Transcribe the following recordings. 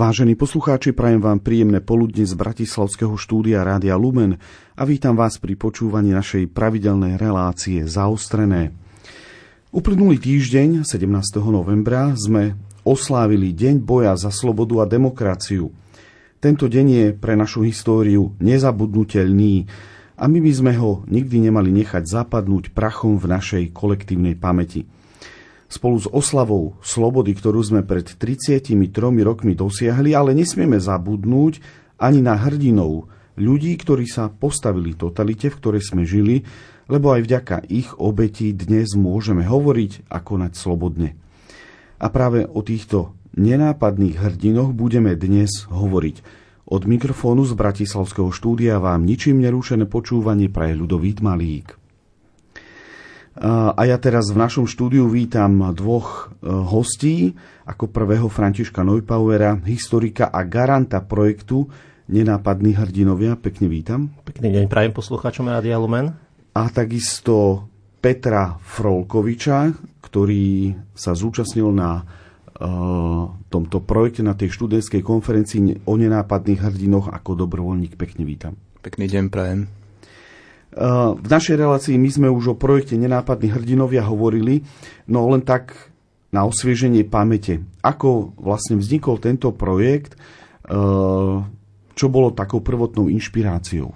Vážení poslucháči, prajem vám príjemné poludne z Bratislavského štúdia Rádia Lumen a vítam vás pri počúvaní našej pravidelnej relácie Zaostrené. Uplynulý týždeň, 17. novembra, sme oslávili Deň boja za slobodu a demokraciu. Tento deň je pre našu históriu nezabudnutelný a my by sme ho nikdy nemali nechať zapadnúť prachom v našej kolektívnej pamäti. Spolu s oslavou slobody, ktorú sme pred 33 rokmi dosiahli, ale nesmieme zabudnúť ani na hrdinov, ľudí, ktorí sa postavili totalite, v ktorej sme žili, lebo aj vďaka ich obeti dnes môžeme hovoriť a konať slobodne. A práve o týchto nenápadných hrdinoch budeme dnes hovoriť. Od mikrofónu z Bratislavského štúdia vám ničím nerušené počúvanie pre ľudovít Malík. A ja teraz v našom štúdiu vítam dvoch e, hostí. Ako prvého Františka Neupauera, historika a garanta projektu Nenápadní hrdinovia. Pekne vítam. Pekný deň prajem poslucháčom Rádia Lumen. A takisto Petra Frolkoviča, ktorý sa zúčastnil na uh, tomto projekte, na tej študentskej konferencii o nenápadných hrdinoch ako dobrovoľník. Pekne vítam. Pekný deň prajem. V našej relácii my sme už o projekte Nenápadní hrdinovia hovorili, no len tak na osvieženie pamäte. Ako vlastne vznikol tento projekt, čo bolo takou prvotnou inšpiráciou?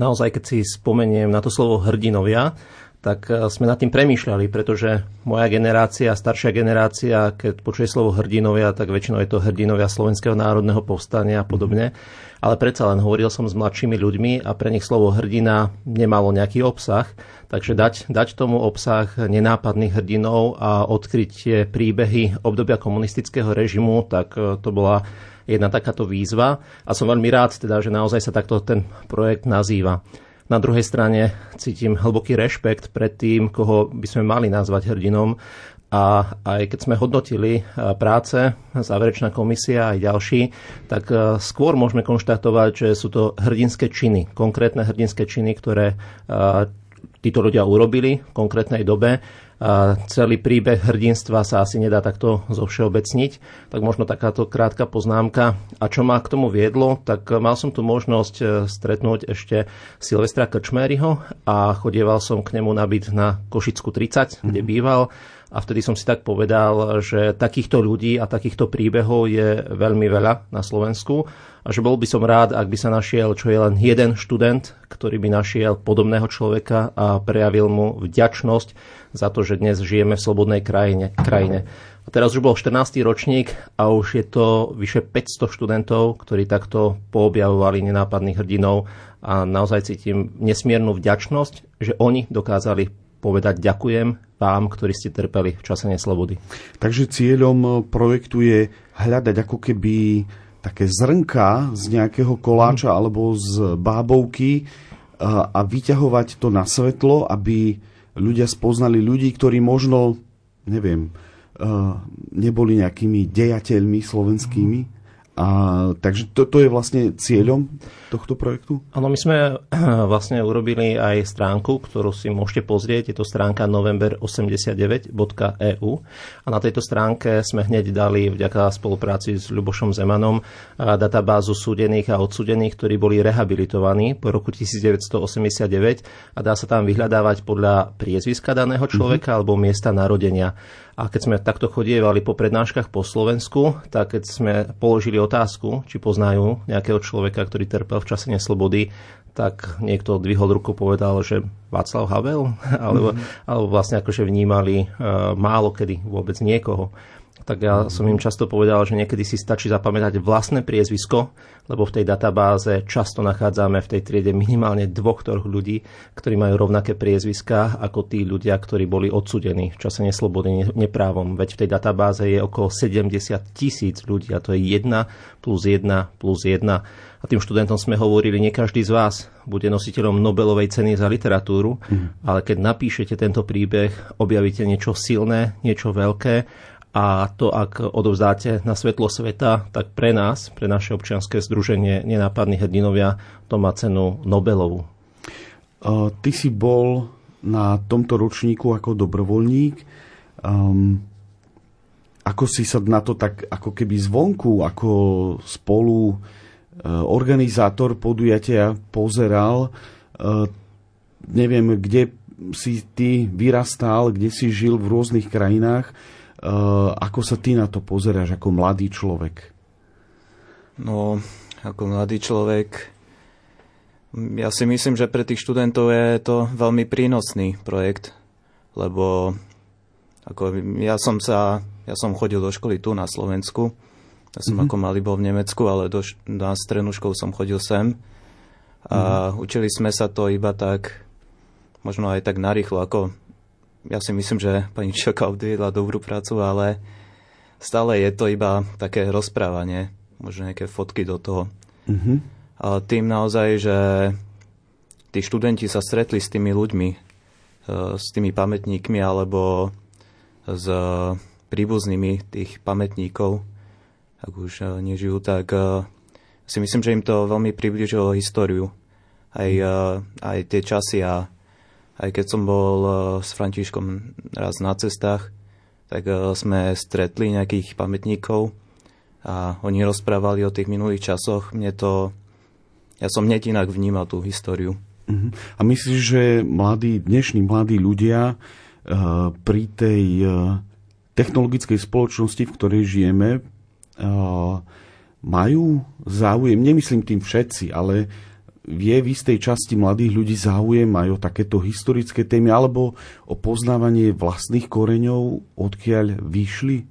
Naozaj, keď si spomeniem na to slovo hrdinovia, tak sme nad tým premýšľali, pretože moja generácia, staršia generácia, keď počuje slovo hrdinovia, tak väčšinou je to hrdinovia Slovenského národného povstania a podobne. Ale predsa len hovoril som s mladšími ľuďmi a pre nich slovo hrdina nemalo nejaký obsah, takže dať, dať tomu obsah nenápadných hrdinov a odkryť tie príbehy obdobia komunistického režimu, tak e, to bola jedna takáto výzva a som veľmi rád teda, že naozaj sa takto ten projekt nazýva. Na druhej strane cítim hlboký rešpekt pred tým, koho by sme mali nazvať hrdinom a aj keď sme hodnotili e, práce, záverečná komisia aj ďalší, tak e, skôr môžeme konštatovať, že sú to hrdinské činy, konkrétne hrdinské činy, ktoré e, títo ľudia urobili v konkrétnej dobe. Celý príbeh hrdinstva sa asi nedá takto zovšeobecniť, tak možno takáto krátka poznámka. A čo ma k tomu viedlo, tak mal som tu možnosť stretnúť ešte Silvestra Krčméryho a chodieval som k nemu na byt na Košicku 30, kde mhm. býval a vtedy som si tak povedal, že takýchto ľudí a takýchto príbehov je veľmi veľa na Slovensku a že bol by som rád, ak by sa našiel čo je len jeden študent, ktorý by našiel podobného človeka a prejavil mu vďačnosť za to, že dnes žijeme v slobodnej krajine. krajine. A teraz už bol 14. ročník a už je to vyše 500 študentov, ktorí takto poobjavovali nenápadných hrdinov a naozaj cítim nesmiernu vďačnosť, že oni dokázali povedať ďakujem vám, ktorí ste trpeli v čase neslobody. Takže cieľom projektu je hľadať ako keby také zrnka z nejakého koláča mm. alebo z bábovky a, a vyťahovať to na svetlo, aby ľudia spoznali ľudí, ktorí možno, neviem, neboli nejakými dejateľmi slovenskými, a, takže to, to je vlastne cieľom tohto projektu? Áno, my sme vlastne urobili aj stránku, ktorú si môžete pozrieť. Je to stránka november89.eu a na tejto stránke sme hneď dali vďaka spolupráci s Ľubošom Zemanom databázu súdených a odsudených, ktorí boli rehabilitovaní po roku 1989 a dá sa tam vyhľadávať podľa priezviska daného človeka mm-hmm. alebo miesta narodenia. A keď sme takto chodievali po prednáškach po Slovensku, tak keď sme položili otázku, či poznajú nejakého človeka, ktorý trpel v čase neslobody, tak niekto dvihol ruku povedal, že Václav Havel, alebo, mm-hmm. alebo vlastne akože vnímali uh, málo kedy vôbec niekoho tak ja som im často povedal, že niekedy si stačí zapamätať vlastné priezvisko, lebo v tej databáze často nachádzame v tej triede minimálne dvoch troch ľudí, ktorí majú rovnaké priezviska ako tí ľudia, ktorí boli odsudení v čase neslobody neprávom. Veď v tej databáze je okolo 70 tisíc ľudí a to je 1 plus 1 plus 1. A tým študentom sme hovorili, nie každý z vás bude nositeľom Nobelovej ceny za literatúru, mm. ale keď napíšete tento príbeh, objavíte niečo silné, niečo veľké a to, ak odovzdáte na svetlo sveta, tak pre nás, pre naše občianske združenie Nenápadní hrdinovia, to má cenu Nobelovu. Ty si bol na tomto ročníku ako dobrovoľník. Um, ako si sa na to tak ako keby zvonku, ako spolu organizátor podujatia pozeral. Neviem, kde si ty vyrastal, kde si žil v rôznych krajinách. Ako sa ty na to pozeráš ako mladý človek? No, ako mladý človek, ja si myslím, že pre tých študentov je to veľmi prínosný projekt, lebo ako ja som sa, ja som chodil do školy tu na Slovensku, ja som mm-hmm. ako malý bol v Nemecku, ale do, na strednú školu som chodil sem a mm-hmm. učili sme sa to iba tak, možno aj tak narýchlo, ako ja si myslím, že pani Čoka odviedla dobrú prácu, ale stále je to iba také rozprávanie možno nejaké fotky do toho. Mm-hmm. Ale tým naozaj, že tí študenti sa stretli s tými ľuďmi, e, s tými pamätníkmi alebo s príbuznými tých pamätníkov, ak už e, nežijú, tak e, si myslím, že im to veľmi približilo históriu. Aj, aj tie časy a aj keď som bol s Františkom raz na cestách, tak sme stretli nejakých pamätníkov, a oni rozprávali o tých minulých časoch. Mne to, ja som hneď inak vnímal tú históriu. Uh-huh. A myslíš, že mladí, dnešní mladí ľudia uh, pri tej technologickej spoločnosti, v ktorej žijeme, majú záujem, nemyslím tým všetci, ale vie v istej časti mladých ľudí záujem aj o takéto historické témy alebo o poznávanie vlastných koreňov, odkiaľ vyšli?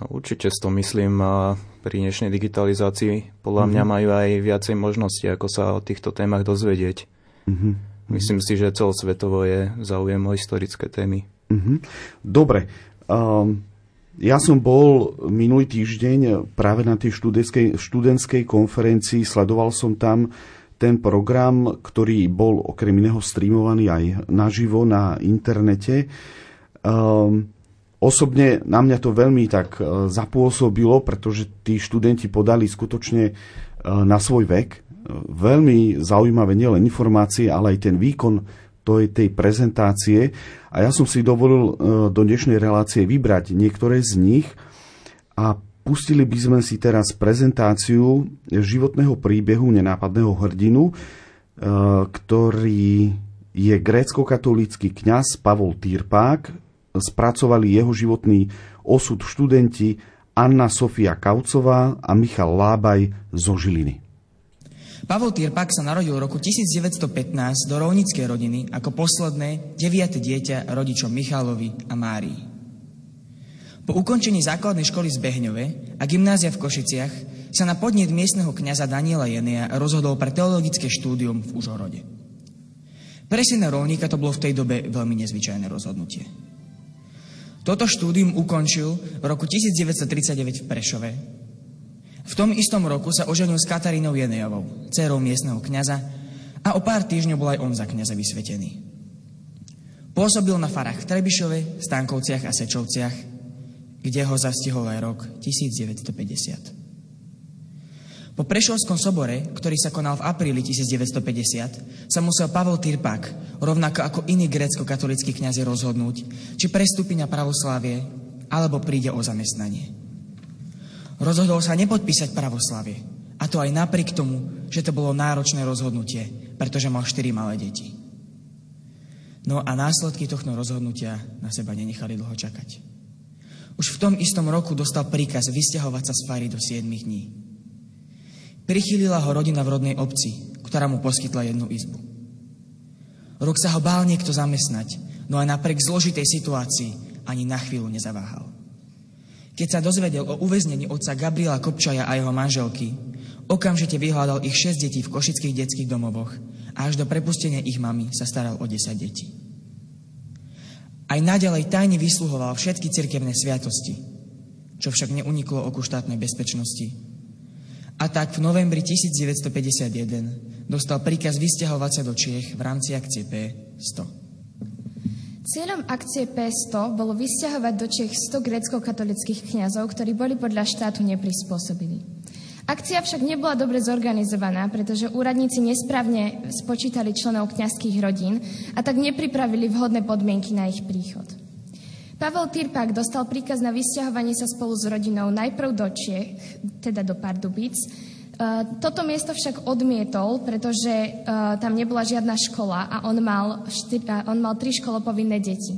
No, určite s to myslím a pri dnešnej digitalizácii podľa mm-hmm. mňa majú aj viacej možností, ako sa o týchto témach dozvedieť. Mm-hmm. Myslím si, že celosvetovo je záujem o historické témy. Mm-hmm. Dobre. Um, ja som bol minulý týždeň práve na tej študentskej, študentskej konferencii, sledoval som tam ten program, ktorý bol okrem iného streamovaný aj naživo na internete. Um, Osobne na mňa to veľmi tak e, zapôsobilo, pretože tí študenti podali skutočne e, na svoj vek e, veľmi zaujímavé nielen informácie, ale aj ten výkon tej, tej prezentácie. A ja som si dovolil do dnešnej relácie vybrať niektoré z nich a pustili by sme si teraz prezentáciu životného príbehu nenápadného hrdinu, ktorý je grécko-katolícky kňaz Pavol Týrpák, spracovali jeho životný osud študenti Anna Sofia Kaucová a Michal Lábaj zo Žiliny. Pavol Tierpak sa narodil v roku 1915 do rovnickej rodiny ako posledné deviate dieťa rodičom Michalovi a Márii. Po ukončení základnej školy z Behňove a gymnázia v Košiciach sa na podnet miestneho kňaza Daniela Jenia rozhodol pre teologické štúdium v Užhorode. Pre syna rolníka to bolo v tej dobe veľmi nezvyčajné rozhodnutie. Toto štúdium ukončil v roku 1939 v Prešove. V tom istom roku sa oženil s Katarínou Jenejovou, dcerou miestneho kňaza a o pár týždňov bol aj on za kňaza vysvetený. Pôsobil na farách v Trebišove, Stankovciach a Sečovciach, kde ho zastihol aj rok 1950. Po Prešovskom sobore, ktorý sa konal v apríli 1950, sa musel Pavel Tyrpak, rovnako ako iní grécko-katolickí kňazi rozhodnúť, či prestúpi na pravoslávie, alebo príde o zamestnanie. Rozhodol sa nepodpísať pravoslávie, a to aj napriek tomu, že to bolo náročné rozhodnutie, pretože mal štyri malé deti. No a následky tohto rozhodnutia na seba nenechali dlho čakať. Už v tom istom roku dostal príkaz vysťahovať sa z fary do 7 dní. Prichýlila ho rodina v rodnej obci, ktorá mu poskytla jednu izbu. Rok sa ho bál niekto zamestnať, no aj napriek zložitej situácii ani na chvíľu nezaváhal. Keď sa dozvedel o uväznení otca Gabriela Kopčaja a jeho manželky, okamžite vyhľadal ich 6 detí v košických detských domovoch a až do prepustenia ich mamy sa staral o 10 detí. Aj naďalej tajne vysluhoval všetky cirkevné sviatosti, čo však neuniklo oku štátnej bezpečnosti a tak v novembri 1951 dostal príkaz vysťahovať sa do Čiech v rámci akcie P100. Cieľom akcie P100 bolo vysťahovať do Čech 100 grécko-katolických kňazov, ktorí boli podľa štátu neprispôsobili. Akcia však nebola dobre zorganizovaná, pretože úradníci nesprávne spočítali členov kňazských rodín a tak nepripravili vhodné podmienky na ich príchod. Pavel Tyrpák dostal príkaz na vysťahovanie sa spolu s rodinou najprv do Čiech, teda do Pardubic. E, toto miesto však odmietol, pretože e, tam nebola žiadna škola a on mal, štyr, on mal tri školopovinné deti.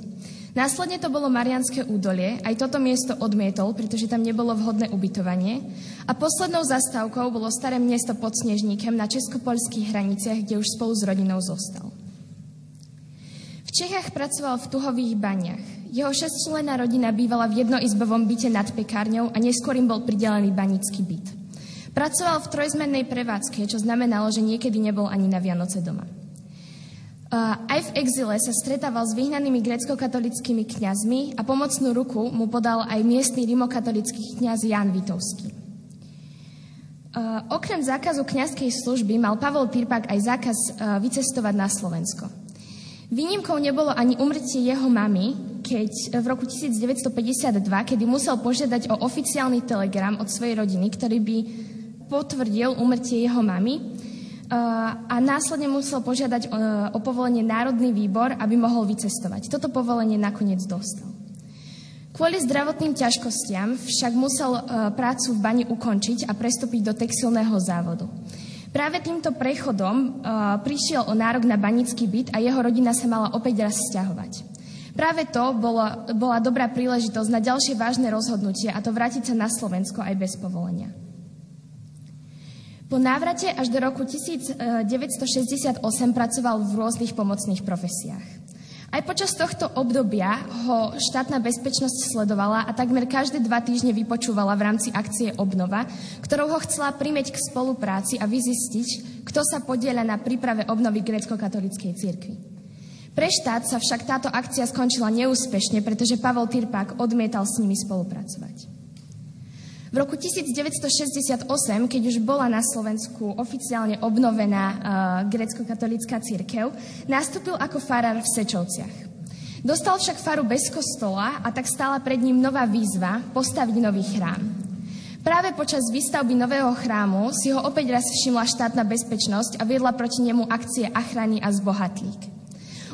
Následne to bolo Marianské údolie, aj toto miesto odmietol, pretože tam nebolo vhodné ubytovanie. A poslednou zastávkou bolo staré miesto pod Snežníkem na českopolských hraniciach, kde už spolu s rodinou zostal. V Čechách pracoval v tuhových baniach. Jeho šestčlenná rodina bývala v jednoizbovom byte nad pekárňou a neskôr im bol pridelený banický byt. Pracoval v trojzmennej prevádzke, čo znamenalo, že niekedy nebol ani na Vianoce doma. Aj v exile sa stretával s vyhnanými grecko-katolickými kňazmi a pomocnú ruku mu podal aj miestny rimokatolický kňaz Jan Vitovský. Okrem zákazu kňazskej služby mal Pavol Pirpak aj zákaz vycestovať na Slovensko. Výnimkou nebolo ani umrtie jeho mamy, keď v roku 1952, kedy musel požiadať o oficiálny telegram od svojej rodiny, ktorý by potvrdil umrtie jeho mamy a následne musel požiadať o, povolenie Národný výbor, aby mohol vycestovať. Toto povolenie nakoniec dostal. Kvôli zdravotným ťažkostiam však musel prácu v bani ukončiť a prestúpiť do textilného závodu. Práve týmto prechodom uh, prišiel o nárok na banický byt a jeho rodina sa mala opäť raz stiahovať. Práve to bola, bola dobrá príležitosť na ďalšie vážne rozhodnutie a to vrátiť sa na Slovensko aj bez povolenia. Po návrate až do roku 1968 pracoval v rôznych pomocných profesiách. Aj počas tohto obdobia ho štátna bezpečnosť sledovala a takmer každé dva týždne vypočúvala v rámci akcie Obnova, ktorou ho chcela primeť k spolupráci a vyzistiť, kto sa podieľa na príprave obnovy grécko-katolíckej cirkvi. Pre štát sa však táto akcia skončila neúspešne, pretože Pavel Tyrpák odmietal s nimi spolupracovať. V roku 1968, keď už bola na Slovensku oficiálne obnovená uh, grecko-katolická církev, nastúpil ako farár v Sečovciach. Dostal však faru bez kostola a tak stála pred ním nová výzva postaviť nový chrám. Práve počas výstavby nového chrámu si ho opäť raz všimla štátna bezpečnosť a viedla proti nemu akcie Achrany a Zbohatlík.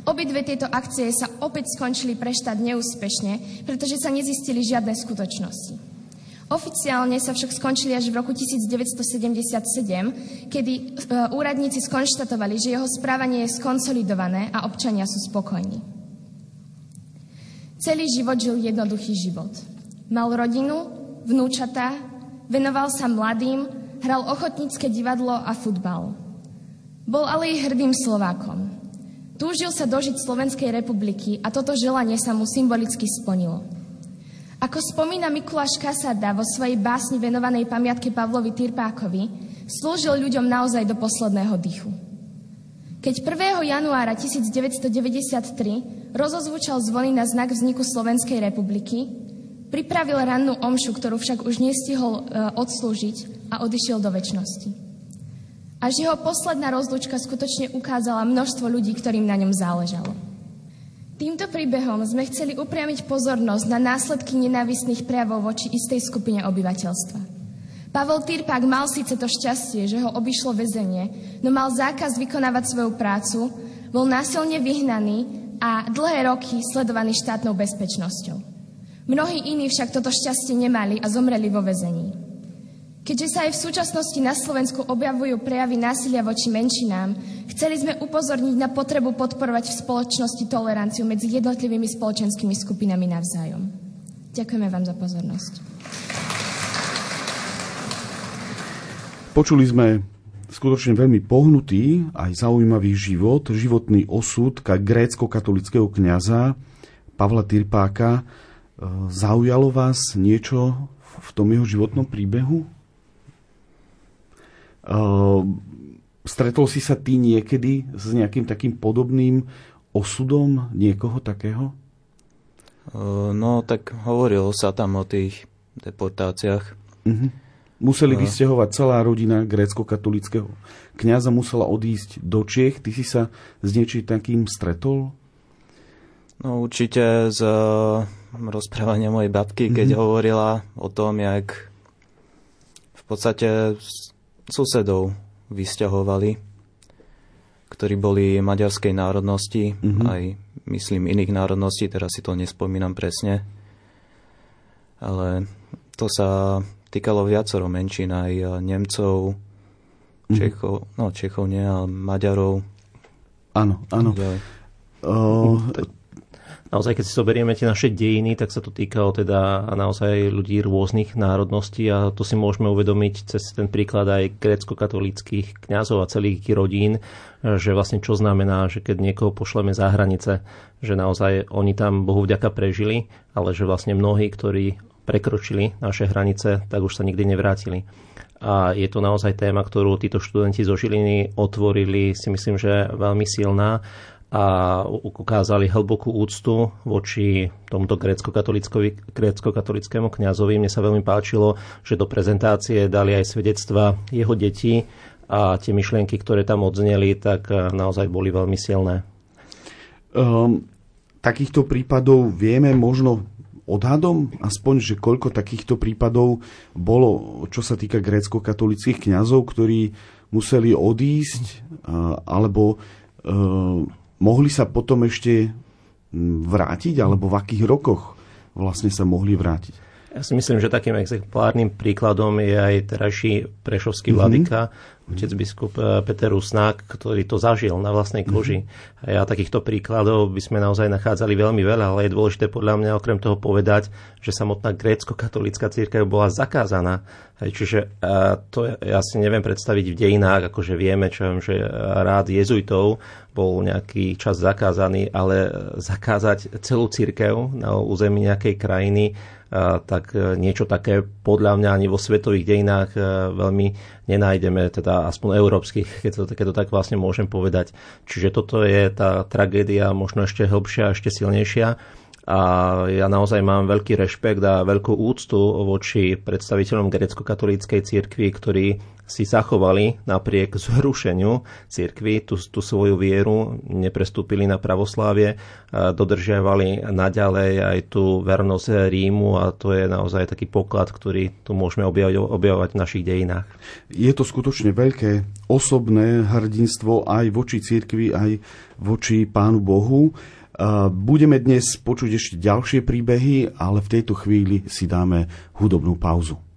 Obidve tieto akcie sa opäť skončili pre štát neúspešne, pretože sa nezistili žiadne skutočnosti. Oficiálne sa však skončili až v roku 1977, kedy e, úradníci skonštatovali, že jeho správanie je skonsolidované a občania sú spokojní. Celý život žil jednoduchý život. Mal rodinu, vnúčata, venoval sa mladým, hral ochotnícke divadlo a futbal. Bol ale i hrdým Slovákom. Túžil sa dožiť Slovenskej republiky a toto želanie sa mu symbolicky splnilo. Ako spomína Mikuláš Kasada vo svojej básni venovanej pamiatke Pavlovi Tyrpákovi, slúžil ľuďom naozaj do posledného dychu. Keď 1. januára 1993 rozozvučal zvony na znak vzniku Slovenskej republiky, pripravil rannú omšu, ktorú však už nestihol e, odslúžiť a odišiel do väčšnosti. Až jeho posledná rozlučka skutočne ukázala množstvo ľudí, ktorým na ňom záležalo. Týmto príbehom sme chceli upriamiť pozornosť na následky nenávistných prejavov voči istej skupine obyvateľstva. Pavel Tyrpák mal síce to šťastie, že ho obišlo väzenie, no mal zákaz vykonávať svoju prácu, bol násilne vyhnaný a dlhé roky sledovaný štátnou bezpečnosťou. Mnohí iní však toto šťastie nemali a zomreli vo väzení. Keďže sa aj v súčasnosti na Slovensku objavujú prejavy násilia voči menšinám, chceli sme upozorniť na potrebu podporovať v spoločnosti toleranciu medzi jednotlivými spoločenskými skupinami navzájom. Ďakujeme vám za pozornosť. Počuli sme skutočne veľmi pohnutý, aj zaujímavý život, životný osud grécko-katolického kniaza Pavla Tyrpáka. E, zaujalo vás niečo v tom jeho životnom príbehu? Stretol si sa ty niekedy s nejakým takým podobným osudom niekoho takého? No, tak hovorilo sa tam o tých deportáciách. Uh-huh. Museli uh. vysťahovať celá rodina grécko-katolického kniaza musela odísť do Čiech. Ty si sa s niečím takým stretol? No určite z rozprávania mojej babky, keď uh-huh. hovorila o tom, jak v podstate susedov vysťahovali. ktorí boli maďarskej národnosti, mm-hmm. aj myslím iných národností, teraz si to nespomínam presne. Ale to sa týkalo viacero menšín, aj Nemcov, mm-hmm. Čechov, no Čechov nie, ale Maďarov. Áno, áno. Uh, naozaj, keď si zoberieme tie naše dejiny, tak sa to týkalo teda naozaj ľudí rôznych národností a to si môžeme uvedomiť cez ten príklad aj grécko-katolických kňazov a celých rodín, že vlastne čo znamená, že keď niekoho pošleme za hranice, že naozaj oni tam Bohu vďaka prežili, ale že vlastne mnohí, ktorí prekročili naše hranice, tak už sa nikdy nevrátili. A je to naozaj téma, ktorú títo študenti zo Žiliny otvorili, si myslím, že veľmi silná a ukázali hlbokú úctu voči tomuto grécko-katolickému kňazovi. Mne sa veľmi páčilo, že do prezentácie dali aj svedectva jeho detí a tie myšlienky, ktoré tam odzneli, tak eh, naozaj boli veľmi silné. Um, takýchto prípadov vieme možno odhadom, aspoň, že koľko takýchto prípadov bolo, čo sa týka grécko-katolických kňazov, ktorí museli odísť, alebo eh, mohli sa potom ešte vrátiť, alebo v akých rokoch vlastne sa mohli vrátiť? Ja si myslím, že takým exemplárnym príkladom je aj terajší prešovský mm-hmm. vladyka, otec biskup eh, Peter Rusnák, ktorý to zažil na vlastnej mhm. koži. Mm-hmm. A ja takýchto príkladov by sme naozaj nachádzali veľmi veľa, ale je dôležité podľa mňa okrem toho povedať, že samotná grécko-katolická církev bola zakázaná. Čiže eh, to ja si neviem predstaviť v dejinách, akože vieme, čo viem, že rád jezuitov bol nejaký čas zakázaný, ale zakázať celú církev na území nejakej krajiny tak e, niečo také podľa mňa ani vo svetových dejinách e, veľmi nenájdeme, teda aspoň európskych, keď to, keď to tak vlastne môžem povedať. Čiže toto je tá tragédia možno ešte hĺbšia, ešte silnejšia a ja naozaj mám veľký rešpekt a veľkú úctu voči predstaviteľom grecko-katolíckej cirkvi, ktorí si zachovali napriek zrušeniu cirkvi tú, tú svoju vieru, neprestúpili na pravoslávie, dodržiavali naďalej aj tú vernosť Rímu a to je naozaj taký poklad, ktorý tu môžeme objavovať v našich dejinách. Je to skutočne veľké osobné hrdinstvo aj voči cirkvi, aj voči Pánu Bohu. Budeme dnes počuť ešte ďalšie príbehy, ale v tejto chvíli si dáme hudobnú pauzu.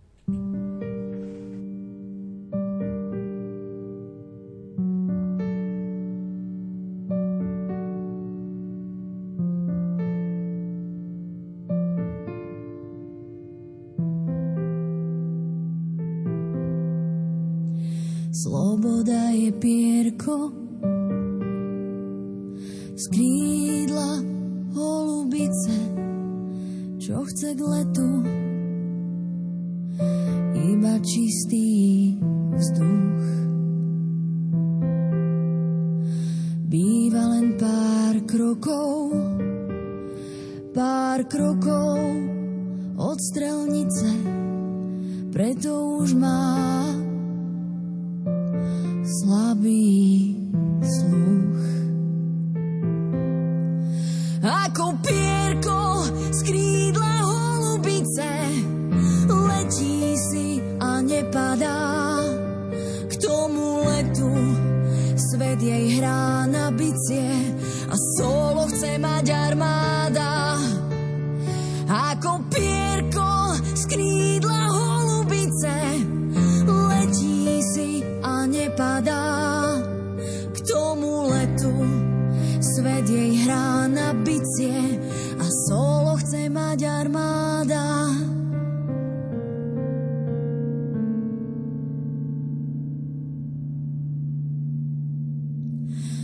Bicie a solo chce mať armáda.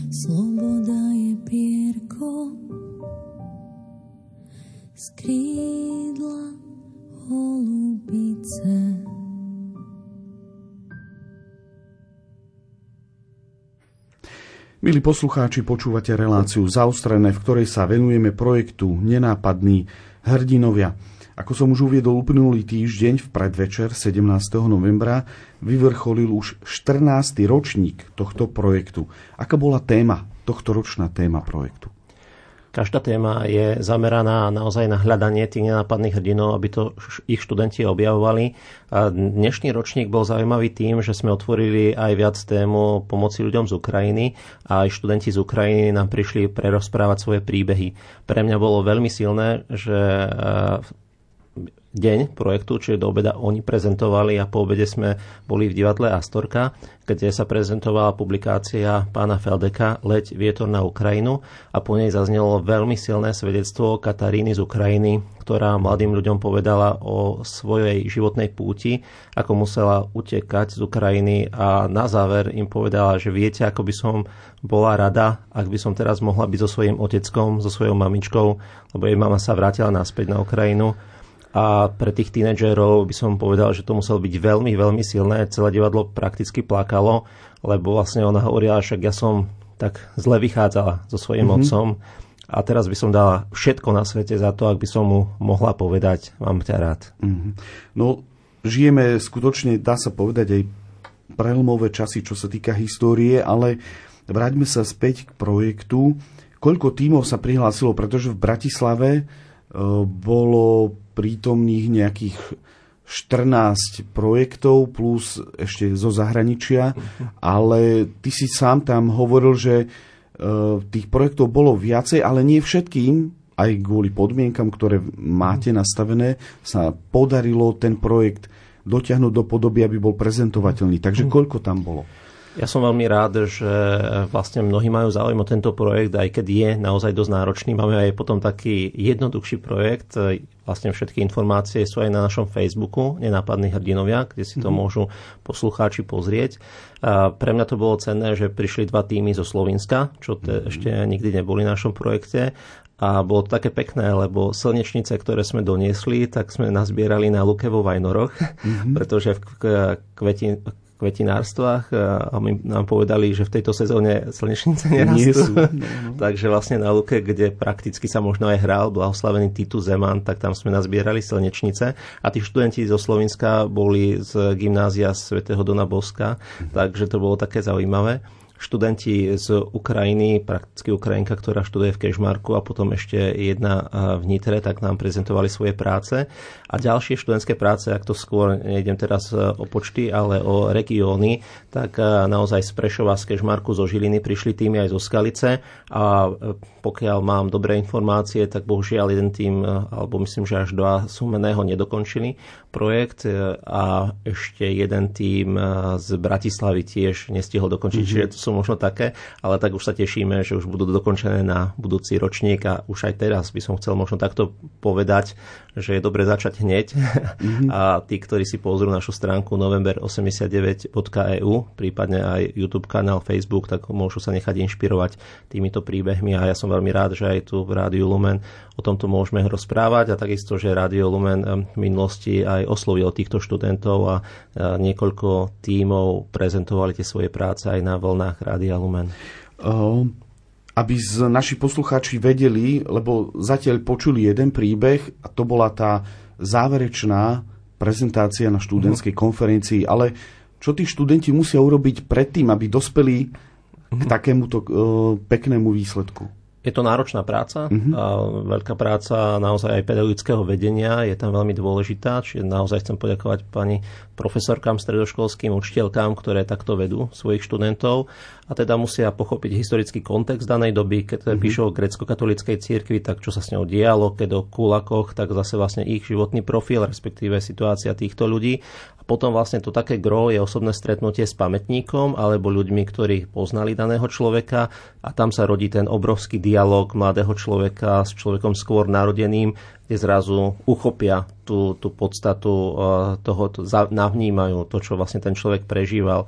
Sloboda je pierko z krídla holubice. Milí poslucháči, počúvate reláciu zaostrené, v ktorej sa venujeme projektu Nenápadní hrdinovia. Ako som už uviedol uplynulý týždeň v predvečer 17. novembra, vyvrcholil už 14. ročník tohto projektu. Aká bola téma, tohto ročná téma projektu? Každá téma je zameraná naozaj na hľadanie tých nenápadných hrdinov, aby to ich študenti objavovali. Dnešný ročník bol zaujímavý tým, že sme otvorili aj viac tému pomoci ľuďom z Ukrajiny a aj študenti z Ukrajiny nám prišli prerozprávať svoje príbehy. Pre mňa bolo veľmi silné, že deň projektu, čiže do obeda oni prezentovali a po obede sme boli v divadle Astorka, kde sa prezentovala publikácia pána Feldeka Leď vietor na Ukrajinu. A po nej zaznelo veľmi silné svedectvo Kataríny z Ukrajiny, ktorá mladým ľuďom povedala o svojej životnej púti, ako musela utekať z Ukrajiny. A na záver im povedala, že viete, ako by som bola rada, ak by som teraz mohla byť so svojím oteckom, so svojou mamičkou, lebo jej mama sa vrátila naspäť na Ukrajinu a pre tých tínedžerov by som povedal, že to muselo byť veľmi, veľmi silné. Celé divadlo prakticky plakalo, lebo vlastne ona hovorila, však ja som tak zle vychádzala so svojím mm-hmm. otcom a teraz by som dala všetko na svete za to, ak by som mu mohla povedať, mám ťa rád. Mm-hmm. No, žijeme skutočne, dá sa povedať, aj prelomové časy, čo sa týka histórie, ale vráťme sa späť k projektu. Koľko tímov sa prihlásilo, pretože v Bratislave e, bolo prítomných nejakých 14 projektov plus ešte zo zahraničia, ale ty si sám tam hovoril, že e, tých projektov bolo viacej, ale nie všetkým, aj kvôli podmienkam, ktoré máte nastavené, sa podarilo ten projekt dotiahnuť do podoby, aby bol prezentovateľný. Takže mhm. koľko tam bolo? Ja som veľmi rád, že vlastne mnohí majú záujem o tento projekt, aj keď je naozaj dosť náročný. Máme aj potom taký jednoduchší projekt. Vlastne všetky informácie sú aj na našom Facebooku, Nenápadní hrdinovia, kde si to mm-hmm. môžu poslucháči pozrieť. A pre mňa to bolo cenné, že prišli dva týmy zo Slovenska, čo te, mm-hmm. ešte nikdy neboli v našom projekte a bolo to také pekné, lebo slnečnice, ktoré sme doniesli, tak sme nazbierali na luke vo Vajnoroch, mm-hmm. pretože v kveti, kvetinárstvách a my nám povedali, že v tejto sezóne slnečnice nerastú. Nie sú. No, no. Takže vlastne na Luke, kde prakticky sa možno aj hral blahoslavený Titu Zeman, tak tam sme nazbierali slnečnice a tí študenti zo Slovenska boli z gymnázia svätého Dona Boska, takže to bolo také zaujímavé študenti z Ukrajiny, prakticky Ukrajinka, ktorá študuje v Kešmarku a potom ešte jedna v Nitre, tak nám prezentovali svoje práce. A ďalšie študentské práce, ak to skôr nejdem teraz e, o počty, ale o regióny, tak e, naozaj z Prešova, z Kešmarku, zo Žiliny prišli týmy aj zo Skalice a e, pokiaľ mám dobré informácie, tak bohužiaľ jeden tým, alebo myslím, že až dva sumeného nedokončili projekt a ešte jeden tým z Bratislavy tiež nestihol dokončiť. Mm-hmm. Čiže to sú možno také, ale tak už sa tešíme, že už budú dokončené na budúci ročník a už aj teraz by som chcel možno takto povedať, že je dobre začať hneď mm-hmm. a tí, ktorí si pozrú našu stránku november89.eu, prípadne aj YouTube kanál, Facebook, tak môžu sa nechať inšpirovať týmito príbehmi a ja som veľmi rád, že aj tu v Rádiu Lumen o tomto môžeme rozprávať a takisto, že Rádio Lumen v minulosti aj oslovilo týchto študentov a niekoľko tímov prezentovali tie svoje práce aj na vlnách vlnách Rádia Lumen? aby z naši poslucháči vedeli, lebo zatiaľ počuli jeden príbeh a to bola tá záverečná prezentácia na študentskej uh-huh. konferencii, ale čo tí študenti musia urobiť predtým, aby dospeli uh-huh. k mhm. takémuto uh, peknému výsledku? Je to náročná práca, uh-huh. a veľká práca naozaj aj pedagogického vedenia je tam veľmi dôležitá, čiže naozaj chcem poďakovať pani profesorkám, stredoškolským učiteľkám, ktoré takto vedú svojich študentov a teda musia pochopiť historický kontext danej doby, keď uh-huh. píšu o grecko-katolíckej cirkvi, tak čo sa s ňou dialo, keď o kulakoch, tak zase vlastne ich životný profil, respektíve situácia týchto ľudí potom vlastne to také gro je osobné stretnutie s pamätníkom alebo ľuďmi, ktorí poznali daného človeka a tam sa rodí ten obrovský dialog mladého človeka s človekom skôr narodeným, kde zrazu uchopia tú, tú podstatu eh, toho, to, navnímajú to, čo vlastne ten človek prežíval.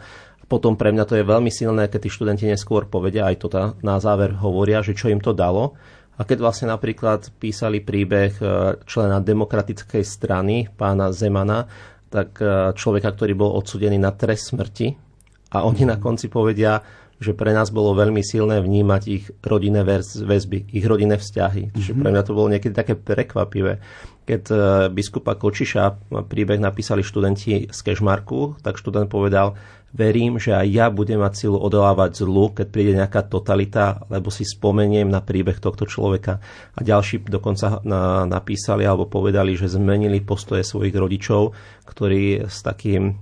Potom pre mňa to je veľmi silné, keď tí študenti neskôr povedia, aj to na záver hovoria, že čo im to dalo. A keď vlastne napríklad písali príbeh eh, člena demokratickej strany, pána Zemana, tak e, človeka, ktorý bol odsudený na trest smrti a oni na konci povedia, že pre nás bolo veľmi silné vnímať ich rodinné väzby, ich rodinné vzťahy. Čiže mhm. pre mňa to bolo niekedy také prekvapivé. Keď e, biskupa Kočiša príbeh napísali študenti z Kešmarku, tak študent povedal, verím, že aj ja budem mať silu odolávať zlu, keď príde nejaká totalita, lebo si spomeniem na príbeh tohto človeka. A ďalší dokonca napísali alebo povedali, že zmenili postoje svojich rodičov, ktorí s takým e,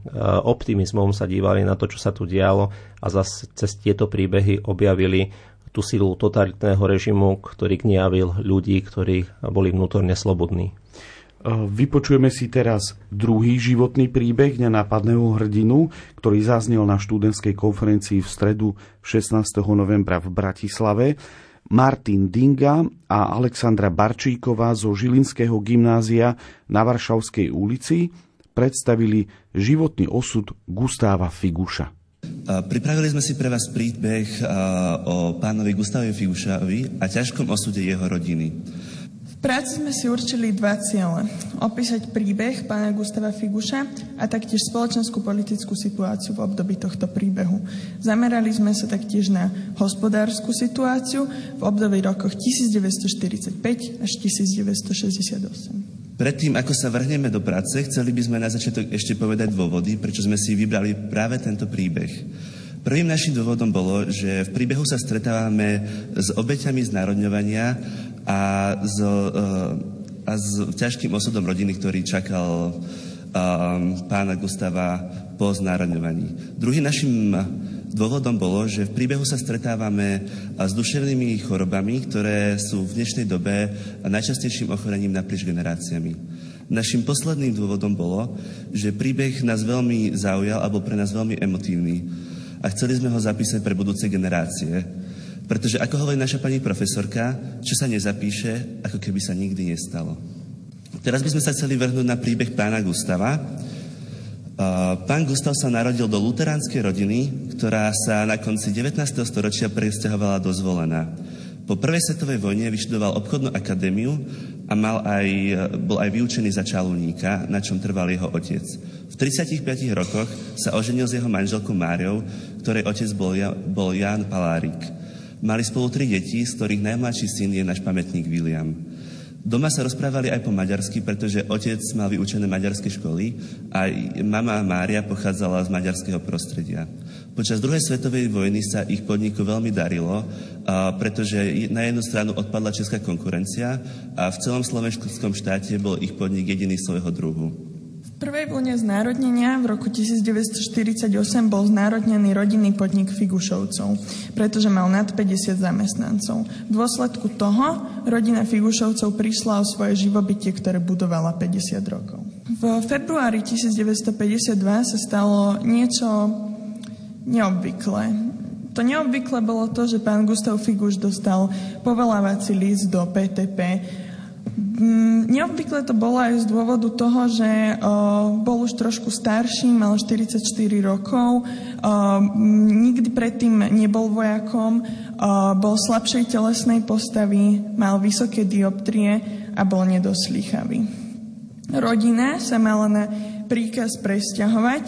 optimizmom sa dívali na to, čo sa tu dialo a zase cez tieto príbehy objavili tú silu totalitného režimu, ktorý kniavil ľudí, ktorí boli vnútorne slobodní. E, vypočujeme si teraz druhý životný príbeh nenápadného hrdinu, ktorý zaznel na študentskej konferencii v stredu 16. novembra v Bratislave. Martin Dinga a Alexandra Barčíková zo Žilinského gymnázia na Varšavskej ulici predstavili životný osud Gustáva Figuša. Pripravili sme si pre vás príbeh o pánovi Gustave Figušovi a ťažkom osude jeho rodiny práci sme si určili dva ciele. Opísať príbeh pána Gustava Figuša a taktiež spoločenskú politickú situáciu v období tohto príbehu. Zamerali sme sa taktiež na hospodárskú situáciu v období rokoch 1945 až 1968. Predtým, ako sa vrhneme do práce, chceli by sme na začiatok ešte povedať dôvody, prečo sme si vybrali práve tento príbeh. Prvým našim dôvodom bolo, že v príbehu sa stretávame s obeťami znárodňovania a s, a s ťažkým osudom rodiny, ktorý čakal pána Gustava po znárodňovaní. Druhým našim dôvodom bolo, že v príbehu sa stretávame s duševnými chorobami, ktoré sú v dnešnej dobe najčastejším ochorením naprieč generáciami. Našim posledným dôvodom bolo, že príbeh nás veľmi zaujal alebo pre nás veľmi emotívny a chceli sme ho zapísať pre budúce generácie. Pretože ako hovorí naša pani profesorka, čo sa nezapíše, ako keby sa nikdy nestalo. Teraz by sme sa chceli vrhnúť na príbeh pána Gustava. Pán Gustav sa narodil do luteránskej rodiny, ktorá sa na konci 19. storočia presťahovala do Zvolena. Po prvej svetovej vojne vyštudoval obchodnú akadémiu a mal aj, bol aj vyučený za čalúníka, na čom trval jeho otec. V 35 rokoch sa oženil s jeho manželkou Máriou, ktorej otec bol, bol Jan Palárik. Mali spolu tri deti, z ktorých najmladší syn je náš pamätník William. Doma sa rozprávali aj po maďarsky, pretože otec mal vyučené maďarské školy a mama Mária pochádzala z maďarského prostredia. Počas druhej svetovej vojny sa ich podniku veľmi darilo, pretože na jednu stranu odpadla česká konkurencia a v celom slovenskom štáte bol ich podnik jediný svojho druhu prvej vlne znárodnenia v roku 1948 bol znárodnený rodinný podnik Figušovcov, pretože mal nad 50 zamestnancov. V dôsledku toho rodina Figušovcov prišla o svoje živobytie, ktoré budovala 50 rokov. V februári 1952 sa stalo niečo neobvyklé. To neobvykle bolo to, že pán Gustav Figuš dostal povolávací list do PTP neobvykle to bolo aj z dôvodu toho, že bol už trošku starší, mal 44 rokov, nikdy predtým nebol vojakom, bol slabšej telesnej postavy, mal vysoké dioptrie a bol nedoslýchavý. Rodina sa mala na príkaz presťahovať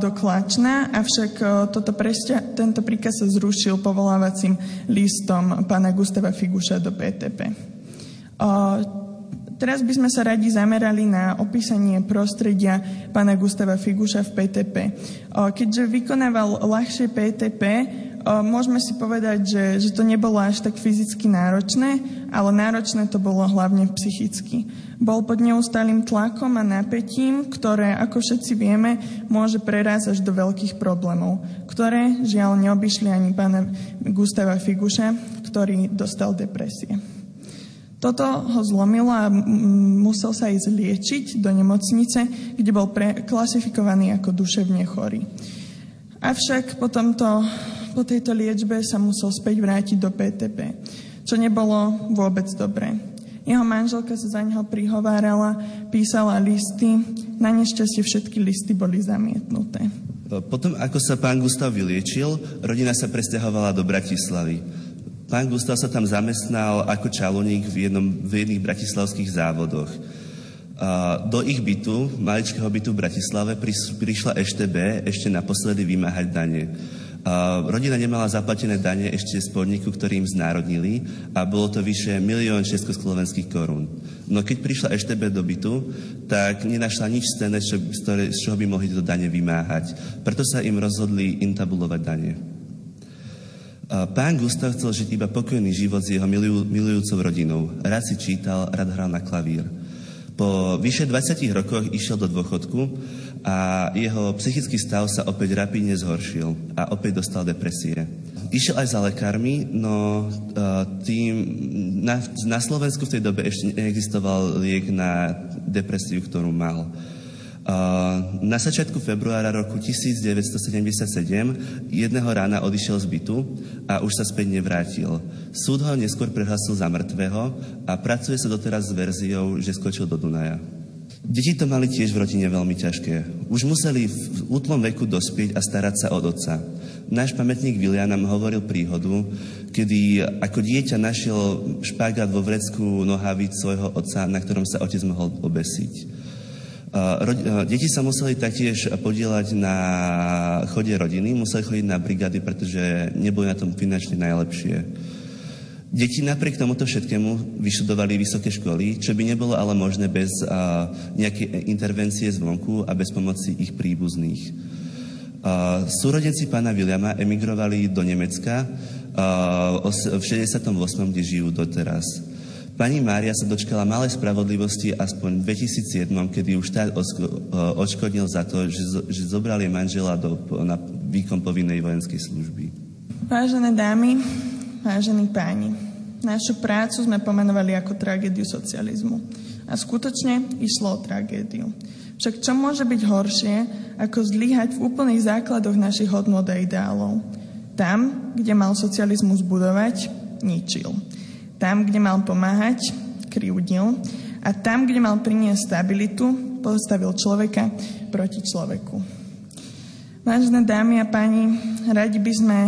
do Klačna, avšak toto presťa- tento príkaz sa zrušil povolávacím listom pána Gustava Figuša do PTP. Teraz by sme sa radi zamerali na opísanie prostredia pána Gustava Figuša v PTP. Keďže vykonával ľahšie PTP, môžeme si povedať, že, že to nebolo až tak fyzicky náročné, ale náročné to bolo hlavne psychicky. Bol pod neustálým tlakom a napätím, ktoré, ako všetci vieme, môže prerásť až do veľkých problémov, ktoré žiaľ neobyšli ani pána Gustava Figuša, ktorý dostal depresie. Toto ho zlomilo a musel sa ísť liečiť do nemocnice, kde bol pre, klasifikovaný ako duševne chorý. Avšak po, tomto, po tejto liečbe sa musel späť vrátiť do PTP, čo nebolo vôbec dobré. Jeho manželka sa za neho prihovárala, písala listy, na nešťastie všetky listy boli zamietnuté. Potom, ako sa pán Gustav vyliečil, rodina sa presťahovala do Bratislavy. Pán Gustav sa tam zamestnal ako čaloník v, jednom, v jedných bratislavských závodoch. Do ich bytu, maličkého bytu v Bratislave, prišla EŠTB ešte naposledy vymáhať dane. Rodina nemala zaplatené dane ešte z podniku, ktorý im znárodnili a bolo to vyše milión československých korún. No keď prišla EŠTB do bytu, tak nenašla nič cenné, z čoho by mohli tieto dane vymáhať. Preto sa im rozhodli intabulovať dane. Pán Gustav chcel žiť iba pokojný život s jeho milujú, milujúcou rodinou. Rád si čítal, rád hral na klavír. Po vyše 20 rokoch išiel do dôchodku a jeho psychický stav sa opäť rapidne zhoršil a opäť dostal depresie. Išiel aj za lekármi, no tým, na, na Slovensku v tej dobe ešte neexistoval liek na depresiu, ktorú mal. Na začiatku februára roku 1977 jedného rána odišiel z bytu a už sa späť nevrátil. Súd ho neskôr prehlásil za mŕtvého a pracuje sa doteraz s verziou, že skočil do Dunaja. Deti to mali tiež v rodine veľmi ťažké. Už museli v útlom veku dospieť a starať sa od otca. Náš pamätník Vilia nám hovoril príhodu, kedy ako dieťa našiel špagát vo vrecku nohavíc svojho otca, na ktorom sa otec mohol obesiť. Deti sa museli taktiež podielať na chode rodiny, museli chodiť na brigády, pretože neboli na tom finančne najlepšie. Deti napriek tomuto všetkému vyštudovali vysoké školy, čo by nebolo ale možné bez uh, nejakej intervencie zvonku a bez pomoci ich príbuzných. Uh, súrodenci pána Williama emigrovali do Nemecka v 68., kde žijú doteraz. Pani Mária sa dočkala malej spravodlivosti aspoň v 2007, kedy už štát odškodnil za to, že, zobrali manžela do, na výkon povinnej vojenskej služby. Vážené dámy, vážení páni, našu prácu sme pomenovali ako tragédiu socializmu. A skutočne išlo o tragédiu. Však čo môže byť horšie, ako zlyhať v úplných základoch našich hodnot a ideálov? Tam, kde mal socializmus budovať, ničil. Tam, kde mal pomáhať, kryudil. A tam, kde mal priniesť stabilitu, postavil človeka proti človeku. Vážené dámy a páni, radi by sme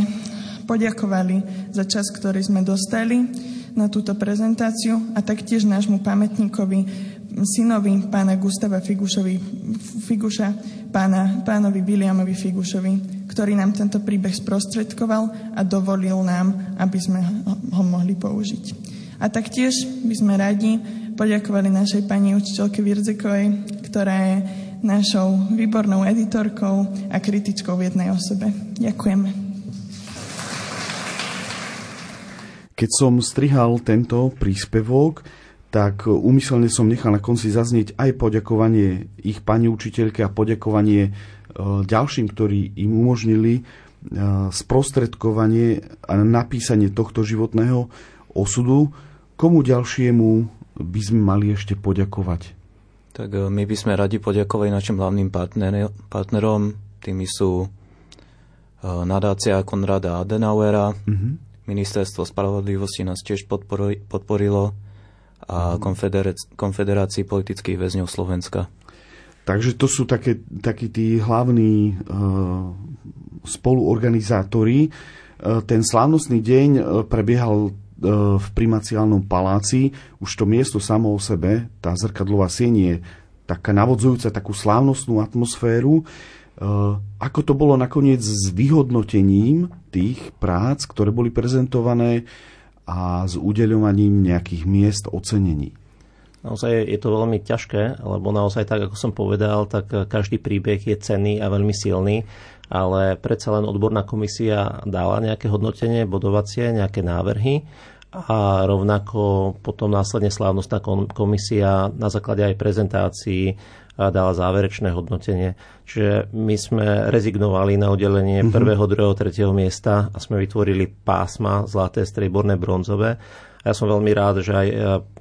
poďakovali za čas, ktorý sme dostali na túto prezentáciu a taktiež nášmu pamätníkovi, synovi pána Gustava Figušovi, Figuša, pána, pánovi Williamovi Figušovi, ktorý nám tento príbeh sprostredkoval a dovolil nám, aby sme ho mohli použiť. A taktiež by sme radi poďakovali našej pani učiteľke Virzekovej, ktorá je našou výbornou editorkou a kritičkou v jednej osobe. Ďakujeme. Keď som strihal tento príspevok, tak úmyselne som nechal na konci zaznieť aj poďakovanie ich pani učiteľke a poďakovanie ďalším, ktorí im umožnili e, sprostredkovanie a napísanie tohto životného osudu. Komu ďalšiemu by sme mali ešte poďakovať? Tak e, my by sme radi poďakovali našim hlavným partnerom. Tými sú nadácia Konrada Adenauera, mm-hmm Ministerstvo spravodlivosti nás tiež podporilo a mhm. Konfederácii politických väzňov Slovenska. Takže to sú také, takí tí hlavní uh, spoluorganizátori. Uh, ten slávnostný deň uh, prebiehal v primaciálnom paláci. Už to miesto samo o sebe, tá zrkadlová sieň je taká navodzujúca takú slávnostnú atmosféru. Ako to bolo nakoniec s vyhodnotením tých prác, ktoré boli prezentované a s udeľovaním nejakých miest ocenení? Naozaj je to veľmi ťažké, lebo naozaj tak, ako som povedal, tak každý príbeh je cenný a veľmi silný, ale predsa len odborná komisia dala nejaké hodnotenie, bodovacie, nejaké návrhy a rovnako potom následne slávnostná komisia na základe aj prezentácií dala záverečné hodnotenie. Čiže my sme rezignovali na mm-hmm. prvého, druhého, tretieho miesta a sme vytvorili pásma zlaté, strieborné, bronzové. A ja som veľmi rád, že aj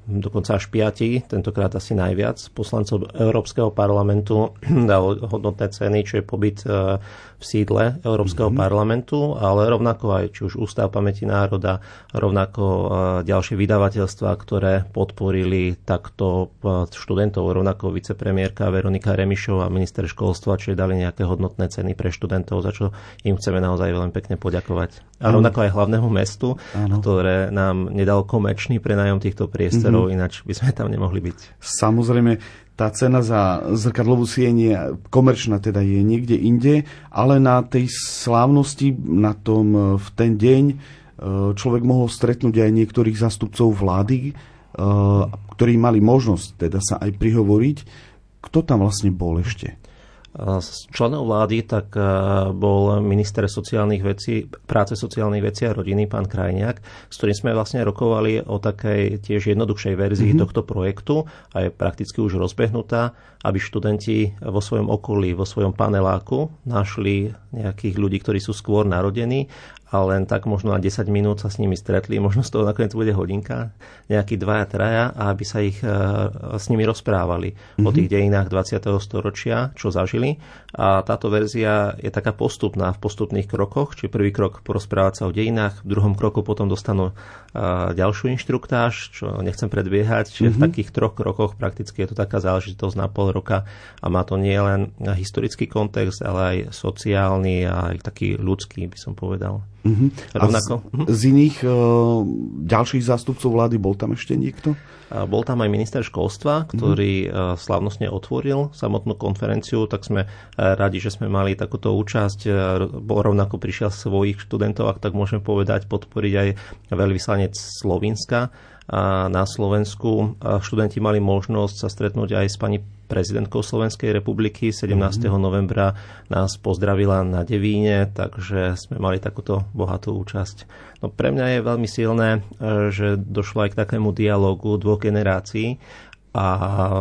dokonca až piati, tentokrát asi najviac, poslancov Európskeho parlamentu dal hodnotné ceny, čo je pobyt e, v sídle Európskeho mm-hmm. parlamentu, ale rovnako aj či už Ústav pamäti národa, rovnako e, ďalšie vydavateľstva, ktoré podporili takto e, študentov, rovnako vicepremiérka Veronika Remišová, minister školstva, či dali nejaké hodnotné ceny pre študentov, za čo im chceme naozaj veľmi pekne poďakovať. A rovnako aj hlavnému mestu, ano. ktoré nám nedal komerčný prenajom týchto priestorov, mm-hmm. ináč by sme tam nemohli byť. Samozrejme, tá cena za zrkadlovú sieň je komerčná, teda je niekde inde, ale na tej slávnosti, na tom v ten deň človek mohol stretnúť aj niektorých zastupcov vlády, ktorí mali možnosť teda sa aj prihovoriť. Kto tam vlastne bol ešte? Z členov vlády tak e, bol minister sociálnych vecí, práce sociálnych vecí a rodiny, pán Krajniak, s ktorým sme vlastne rokovali o takej tiež jednoduchšej verzii mm-hmm. tohto projektu a je prakticky už rozbehnutá, aby študenti vo svojom okolí, vo svojom paneláku našli nejakých ľudí, ktorí sú skôr narodení a len tak možno na 10 minút sa s nimi stretli, možno z toho nakoniec bude hodinka, nejakí dvaja, traja a aby sa ich e, s nimi rozprávali mm-hmm. o tých dejinách 20. storočia, čo zažili. A táto verzia je taká postupná v postupných krokoch, či prvý krok porozprávať sa o dejinách, v druhom kroku potom dostanú e, ďalšiu inštruktáž, čo nechcem predbiehať, čiže mm-hmm. v takých troch krokoch prakticky je to taká záležitosť na pol roka a má to nie len historický kontext, ale aj sociálny a aj taký ľudský, by som povedal. Uh-huh. Rovnako. A z, uh-huh. z iných uh, ďalších zástupcov vlády bol tam ešte niekto? A bol tam aj minister školstva, ktorý uh-huh. slavnostne otvoril samotnú konferenciu, tak sme radi, že sme mali takúto účasť. Rovnako prišiel svojich študentov, ak tak môžem povedať, podporiť aj veľvyslanec Slovenska na Slovensku. Študenti mali možnosť sa stretnúť aj s pani prezidentkou Slovenskej republiky. 17. Mm-hmm. novembra nás pozdravila na Devíne, takže sme mali takúto bohatú účasť. No, pre mňa je veľmi silné, e, že došlo aj k takému dialogu dvoch generácií a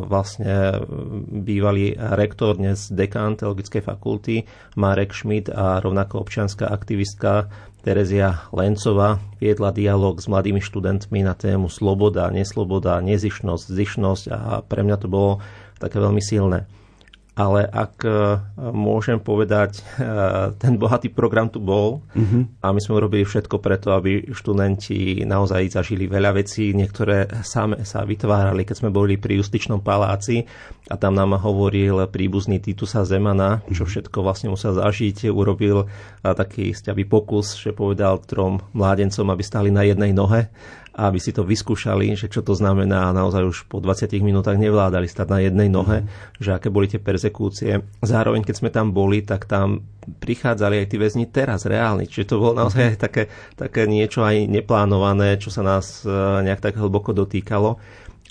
vlastne bývalý rektor, dnes dekán Teologickej fakulty Marek Schmidt a rovnako občianská aktivistka Terezia Lencová viedla dialog s mladými študentmi na tému sloboda, nesloboda, nezišnosť, zišnosť a pre mňa to bolo také veľmi silné ale ak e, môžem povedať, e, ten bohatý program tu bol mm-hmm. a my sme urobili všetko preto, aby študenti naozaj zažili veľa vecí. Niektoré same sa vytvárali, keď sme boli pri Justičnom paláci a tam nám hovoril príbuzný Titusa Zemana, čo mhm. všetko vlastne musel zažiť. Urobil e, taký sťavý pokus, že povedal trom mládencom, aby stali na jednej nohe aby si to vyskúšali, že čo to znamená a naozaj už po 20 minútach nevládali stať na jednej nohe, mm. že aké boli tie persekúcie. Zároveň, keď sme tam boli, tak tam prichádzali aj tí väzni teraz reálni. Čiže to bolo naozaj aj také, také niečo aj neplánované, čo sa nás e, nejak tak hlboko dotýkalo.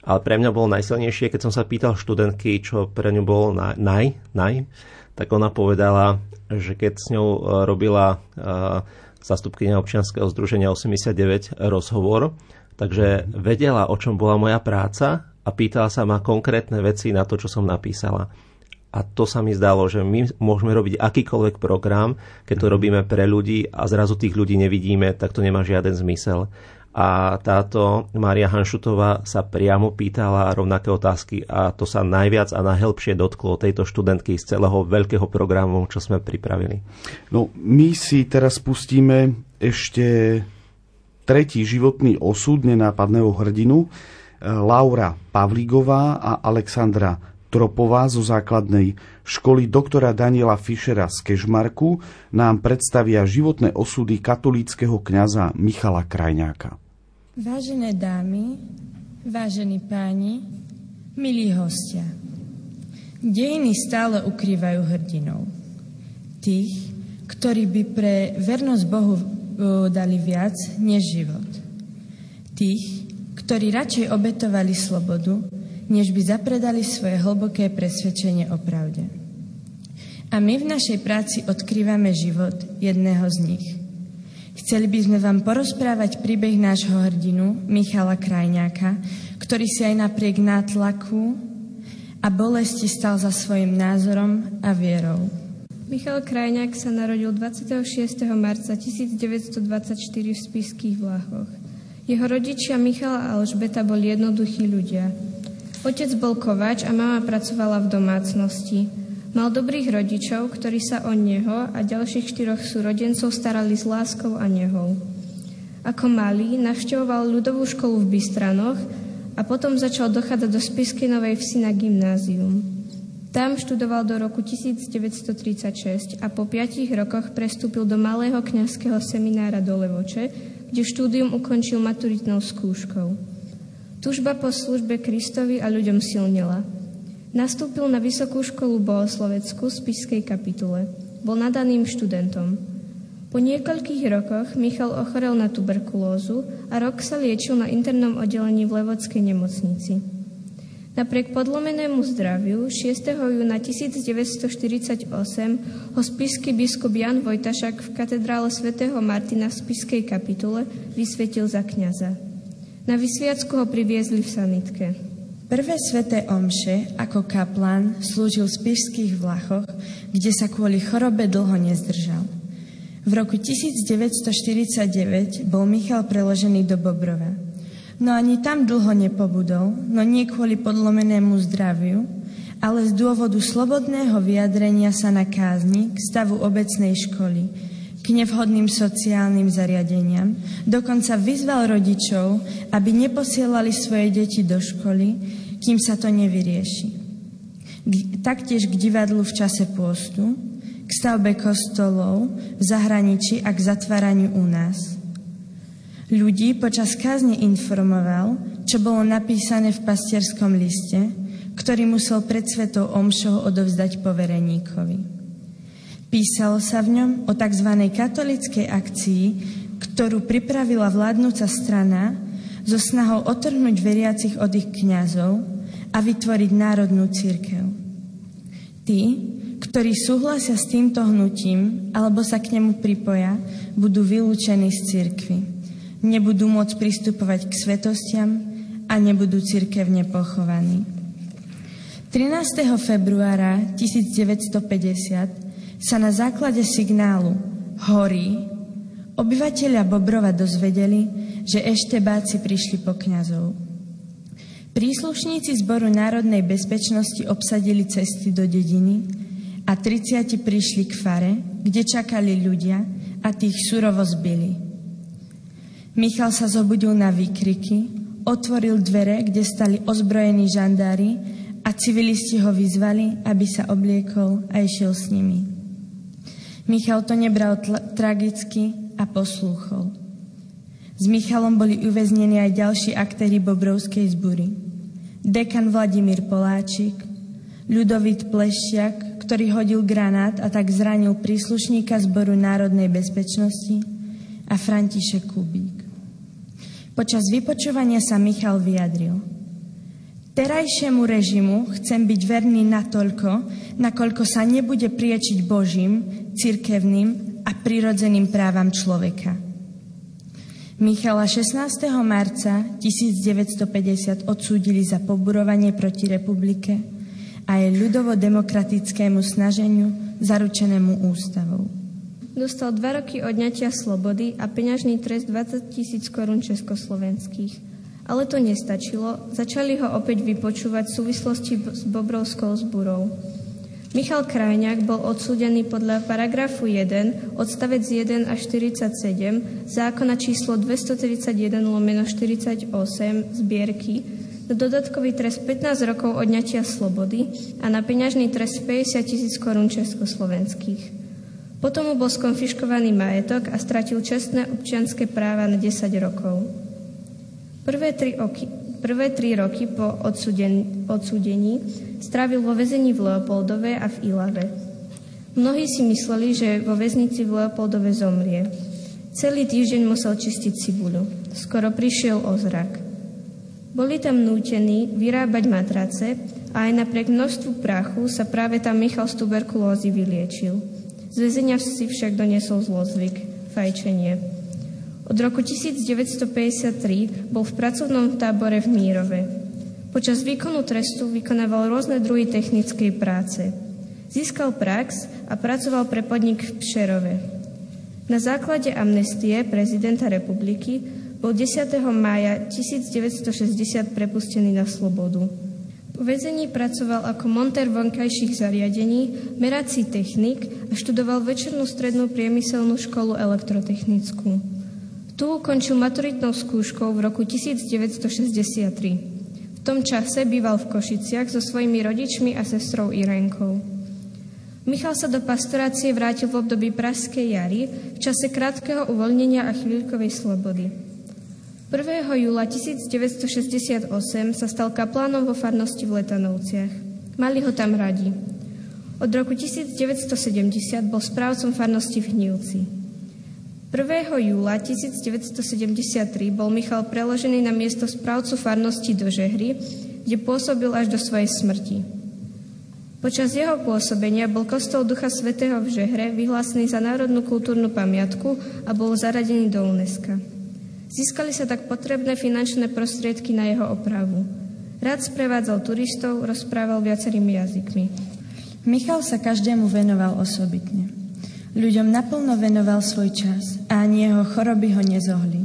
Ale pre mňa bolo najsilnejšie, keď som sa pýtal študentky, čo pre ňu bolo naj, naj, naj tak ona povedala, že keď s ňou e, robila uh, zastupkynia občianskeho združenia 89 rozhovor, takže vedela, o čom bola moja práca a pýtala sa ma konkrétne veci na to, čo som napísala. A to sa mi zdalo, že my môžeme robiť akýkoľvek program, keď to robíme pre ľudí a zrazu tých ľudí nevidíme, tak to nemá žiaden zmysel a táto Mária Hanšutová sa priamo pýtala rovnaké otázky a to sa najviac a najhlbšie dotklo tejto študentky z celého veľkého programu, čo sme pripravili. No, my si teraz pustíme ešte tretí životný osud nenápadného hrdinu Laura Pavlígová a Alexandra Tropová zo základnej školy doktora Daniela Fischera z Kežmarku nám predstavia životné osudy katolíckého kňaza Michala Krajňáka. Vážené dámy, vážení páni, milí hostia, dejiny stále ukrývajú hrdinov. Tých, ktorí by pre vernosť Bohu dali viac než život. Tých, ktorí radšej obetovali slobodu, než by zapredali svoje hlboké presvedčenie o pravde. A my v našej práci odkrývame život jedného z nich – Chceli by sme vám porozprávať príbeh nášho hrdinu, Michala Krajňáka, ktorý si aj napriek nátlaku a bolesti stal za svojim názorom a vierou. Michal Krajňák sa narodil 26. marca 1924 v Spiských Vláchoch. Jeho rodičia Michal a Alžbeta boli jednoduchí ľudia. Otec bol kováč a mama pracovala v domácnosti. Mal dobrých rodičov, ktorí sa o neho a ďalších štyroch súrodencov starali s láskou a nehou. Ako malý navštevoval ľudovú školu v Bystranoch a potom začal dochádzať do Spisky Novej Vsi na gymnázium. Tam študoval do roku 1936 a po piatich rokoch prestúpil do malého kňazského seminára do Levoče, kde štúdium ukončil maturitnou skúškou. Tužba po službe Kristovi a ľuďom silnila – Nastúpil na Vysokú školu bohosloveckú z Spišskej kapitule. Bol nadaným študentom. Po niekoľkých rokoch Michal ochorel na tuberkulózu a rok sa liečil na internom oddelení v Levodskej nemocnici. Napriek podlomenému zdraviu 6. júna 1948 ho spiský biskup Jan Vojtašak v katedrále svätého Martina v spiskej kapitule vysvetil za kňaza. Na vysviacku ho priviezli v sanitke. Prvé sveté omše ako kaplán slúžil v spišských Vlachoch, kde sa kvôli chorobe dlho nezdržal. V roku 1949 bol Michal preložený do Bobrova. No ani tam dlho nepobudol, no nie kvôli podlomenému zdraviu, ale z dôvodu slobodného vyjadrenia sa na kázni k stavu obecnej školy, k nevhodným sociálnym zariadeniam, dokonca vyzval rodičov, aby neposielali svoje deti do školy, kým sa to nevyrieši. Taktiež k divadlu v čase pôstu, k stavbe kostolov v zahraničí a k zatváraniu u nás – Ľudí počas kázne informoval, čo bolo napísané v pastierskom liste, ktorý musel pred svetou omšou odovzdať povereníkovi. Písalo sa v ňom o tzv. katolickej akcii, ktorú pripravila vládnúca strana so snahou otrhnúť veriacich od ich kňazov a vytvoriť národnú církev. Tí, ktorí súhlasia s týmto hnutím alebo sa k nemu pripoja, budú vylúčení z církvy nebudú môcť pristupovať k svetostiam a nebudú cirkevne pochovaní. 13. februára 1950 sa na základe signálu Horí obyvateľia Bobrova dozvedeli, že eštebáci prišli po kňazov. Príslušníci Zboru národnej bezpečnosti obsadili cesty do dediny a 30 prišli k fare, kde čakali ľudia a tých surovo zbili. Michal sa zobudil na výkriky, otvoril dvere, kde stali ozbrojení žandári a civilisti ho vyzvali, aby sa obliekol a išiel s nimi. Michal to nebral tragicky a poslúchol. S Michalom boli uväznení aj ďalší aktéry Bobrovskej zbury. Dekan Vladimír Poláčik, Ľudovit Plešiak, ktorý hodil granát a tak zranil príslušníka Zboru národnej bezpečnosti a František Kubík. Počas vypočúvania sa Michal vyjadril. Terajšiemu režimu chcem byť verný natoľko, nakoľko sa nebude priečiť Božím, cirkevným a prirodzeným právam človeka. Michala 16. marca 1950 odsúdili za poburovanie proti republike a jej ľudovo-demokratickému snaženiu zaručenému ústavou. Dostal dva roky odňatia slobody a peňažný trest 20 tisíc korún československých. Ale to nestačilo, začali ho opäť vypočúvať v súvislosti s Bobrovskou zburou. Michal Krajňák bol odsúdený podľa paragrafu 1, odstavec 1 až 47 zákona číslo 231 lomeno 48 zbierky na dodatkový trest 15 rokov odňatia slobody a na peňažný trest 50 tisíc korún československých. Potom mu bol skonfiškovaný majetok a stratil čestné občianské práva na 10 rokov. Prvé tri, oky, prvé tri roky po odsúdení, odsúdení strávil vo väzení v Leopoldove a v Ilave. Mnohí si mysleli, že vo väznici v Leopoldove zomrie. Celý týždeň musel čistiť cibuľu. Skoro prišiel o zrak. Boli tam nútení vyrábať matrace a aj napriek množstvu prachu sa práve tam Michal z tuberkulózy vyliečil. Z väzenia si však doniesol zlozvyk, fajčenie. Od roku 1953 bol v pracovnom tábore v Mírove. Počas výkonu trestu vykonával rôzne druhy technickej práce. Získal prax a pracoval pre podnik v Pšerove. Na základe amnestie prezidenta republiky bol 10. mája 1960 prepustený na slobodu. Po väzení pracoval ako montér vonkajších zariadení, merací technik a študoval večernú strednú priemyselnú školu elektrotechnickú. Tu ukončil maturitnou skúškou v roku 1963. V tom čase býval v Košiciach so svojimi rodičmi a sestrou Irenkou. Michal sa do pastorácie vrátil v období Pražskej jary v čase krátkeho uvoľnenia a chvíľkovej slobody. 1. júla 1968 sa stal kaplánom vo farnosti v Letanovciach. Mali ho tam radi. Od roku 1970 bol správcom farnosti v Hnilci. 1. júla 1973 bol Michal preložený na miesto správcu farnosti do Žehry, kde pôsobil až do svojej smrti. Počas jeho pôsobenia bol kostol Ducha Svetého v Žehre vyhlásený za národnú kultúrnu pamiatku a bol zaradený do UNESCO. Získali sa tak potrebné finančné prostriedky na jeho opravu. Rád sprevádzal turistov, rozprával viacerými jazykmi. Michal sa každému venoval osobitne. Ľuďom naplno venoval svoj čas a ani jeho choroby ho nezohli.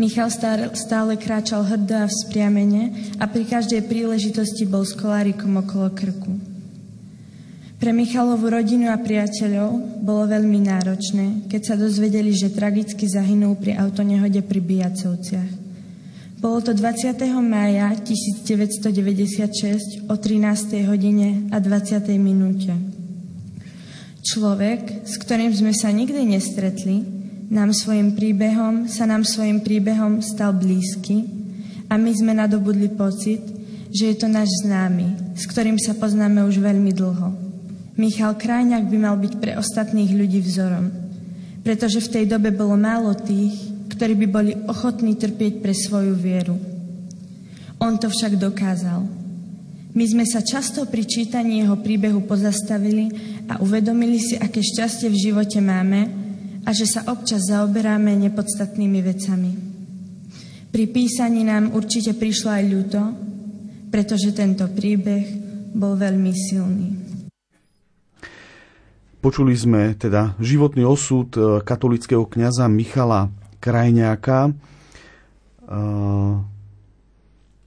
Michal stále, kráčal hrdo a vzpriamene a pri každej príležitosti bol s kolárikom okolo krku. Pre Michalovú rodinu a priateľov bolo veľmi náročné, keď sa dozvedeli, že tragicky zahynul pri autonehode pri Bijacovciach. Bolo to 20. mája 1996 o 13. hodine a 20. minúte. Človek, s ktorým sme sa nikdy nestretli, nám svojim príbehom, sa nám svojim príbehom stal blízky a my sme nadobudli pocit, že je to náš známy, s ktorým sa poznáme už veľmi dlho. Michal Krajňák by mal byť pre ostatných ľudí vzorom, pretože v tej dobe bolo málo tých, ktorí by boli ochotní trpieť pre svoju vieru. On to však dokázal. My sme sa často pri čítaní jeho príbehu pozastavili a uvedomili si, aké šťastie v živote máme, a že sa občas zaoberáme nepodstatnými vecami. Pri písaní nám určite prišlo aj ľúto, pretože tento príbeh bol veľmi silný. Počuli sme teda životný osud e, katolického kňaza Michala Krajňáka. E,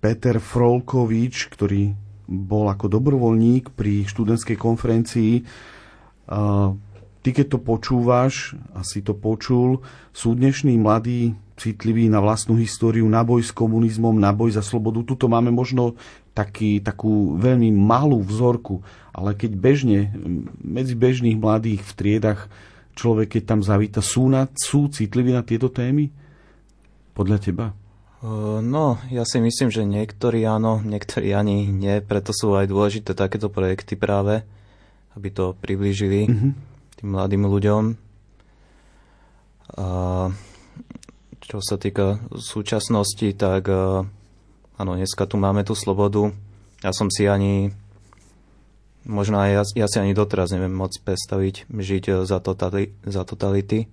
Peter Frolkovič, ktorý bol ako dobrovoľník pri študentskej konferencii, e, Ty, keď to počúvaš, asi to počul, sú dnešní mladí citliví na vlastnú históriu, na boj s komunizmom, na boj za slobodu. Tuto máme možno taký, takú veľmi malú vzorku, ale keď bežne, medzi bežných mladých v triedach človek, keď tam zavíta, sú, na, sú citliví na tieto témy? Podľa teba? No, ja si myslím, že niektorí áno, niektorí ani nie, preto sú aj dôležité takéto projekty práve, aby to priblížili. Mm-hmm tým mladým ľuďom. A čo sa týka súčasnosti, tak áno, dneska tu máme tú slobodu. Ja som si ani, možno aj ja, ja si ani doteraz neviem moc predstaviť žiť za, totali, za totality.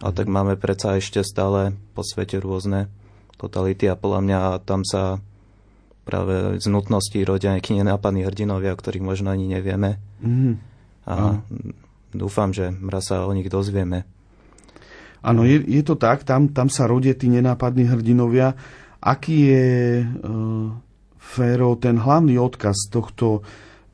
A tak mhm. máme predsa ešte stále po svete rôzne totality a podľa mňa tam sa práve z nutností rodia nejakí nenápadní hrdinovia, o ktorých možno ani nevieme. Mm. A dúfam, že raz sa o nich dozvieme. Áno, je, je to tak, tam, tam sa rodia tí nenápadní hrdinovia. Aký je e, Féro ten hlavný odkaz tohto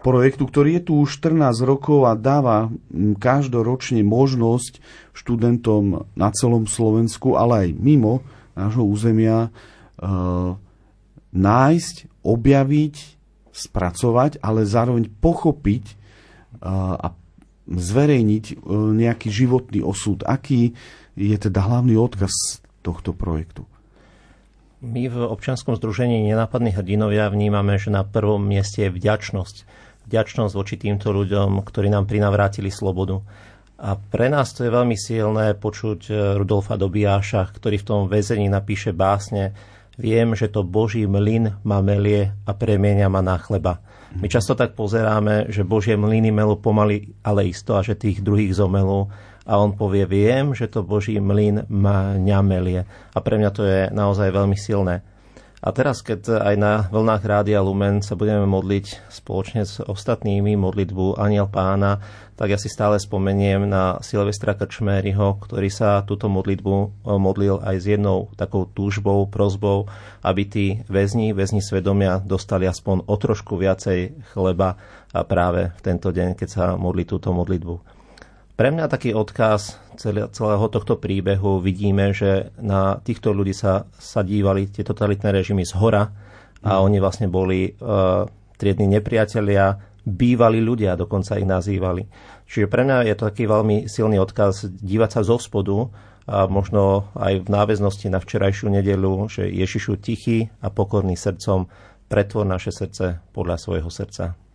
projektu, ktorý je tu už 14 rokov a dáva každoročne možnosť študentom na celom Slovensku, ale aj mimo nášho územia e, nájsť, objaviť, spracovať, ale zároveň pochopiť e, a zverejniť e, nejaký životný osud. Aký je teda hlavný odkaz tohto projektu? My v občianskom združení Nenápadní hrdinovia vnímame, že na prvom mieste je vďačnosť. Vďačnosť voči týmto ľuďom, ktorí nám prinavrátili slobodu. A pre nás to je veľmi silné počuť e, Rudolfa Dobijáša, ktorý v tom väzení napíše básne Viem, že to Boží mlyn ma melie a premienia ma na chleba. My často tak pozeráme, že Božie mlyny melú pomaly, ale isto a že tých druhých zomelú. A on povie, viem, že to Boží mlyn ma ňamelie. A pre mňa to je naozaj veľmi silné. A teraz, keď aj na vlnách Rádia Lumen sa budeme modliť spoločne s ostatnými modlitbu Aniel Pána, tak ja si stále spomeniem na Silvestra Krčméryho, ktorý sa túto modlitbu e, modlil aj s jednou takou túžbou, prozbou, aby tí väzni, väzni svedomia dostali aspoň o trošku viacej chleba práve v tento deň, keď sa modli túto modlitbu. Pre mňa taký odkaz celého tohto príbehu vidíme, že na týchto ľudí sa, sa dívali tie totalitné režimy z hora a mm. oni vlastne boli uh, triedni nepriatelia, bývali ľudia, dokonca ich nazývali. Čiže pre mňa je to taký veľmi silný odkaz dívať sa zo spodu a možno aj v náväznosti na včerajšiu nedelu, že Ježišu tichý a pokorný srdcom pretvor naše srdce podľa svojho srdca.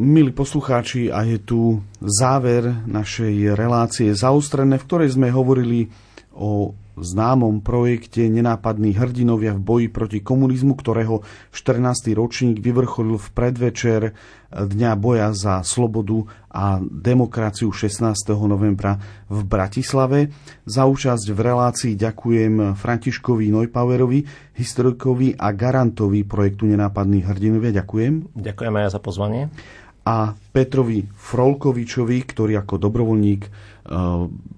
Milí poslucháči, a je tu záver našej relácie zaostrené, v ktorej sme hovorili o známom projekte Nenápadní hrdinovia v boji proti komunizmu, ktorého 14. ročník vyvrcholil v predvečer Dňa boja za slobodu a demokraciu 16. novembra v Bratislave. Za účasť v relácii ďakujem Františkovi Neupauerovi, historikovi a garantovi projektu Nenápadní hrdinovia. Ďakujem. Ďakujem aj za pozvanie a Petrovi Frolkovičovi, ktorý ako dobrovoľník e,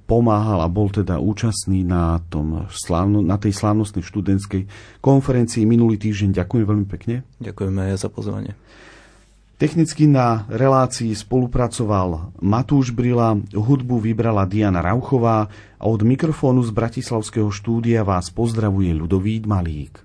pomáhal a bol teda účastný na, tom slávno, na tej slávnostnej študentskej konferencii minulý týždeň. Ďakujem veľmi pekne. Ďakujeme aj za pozvanie. Technicky na relácii spolupracoval Matúš Brila, hudbu vybrala Diana Rauchová a od mikrofónu z Bratislavského štúdia vás pozdravuje Ľudovít Malík.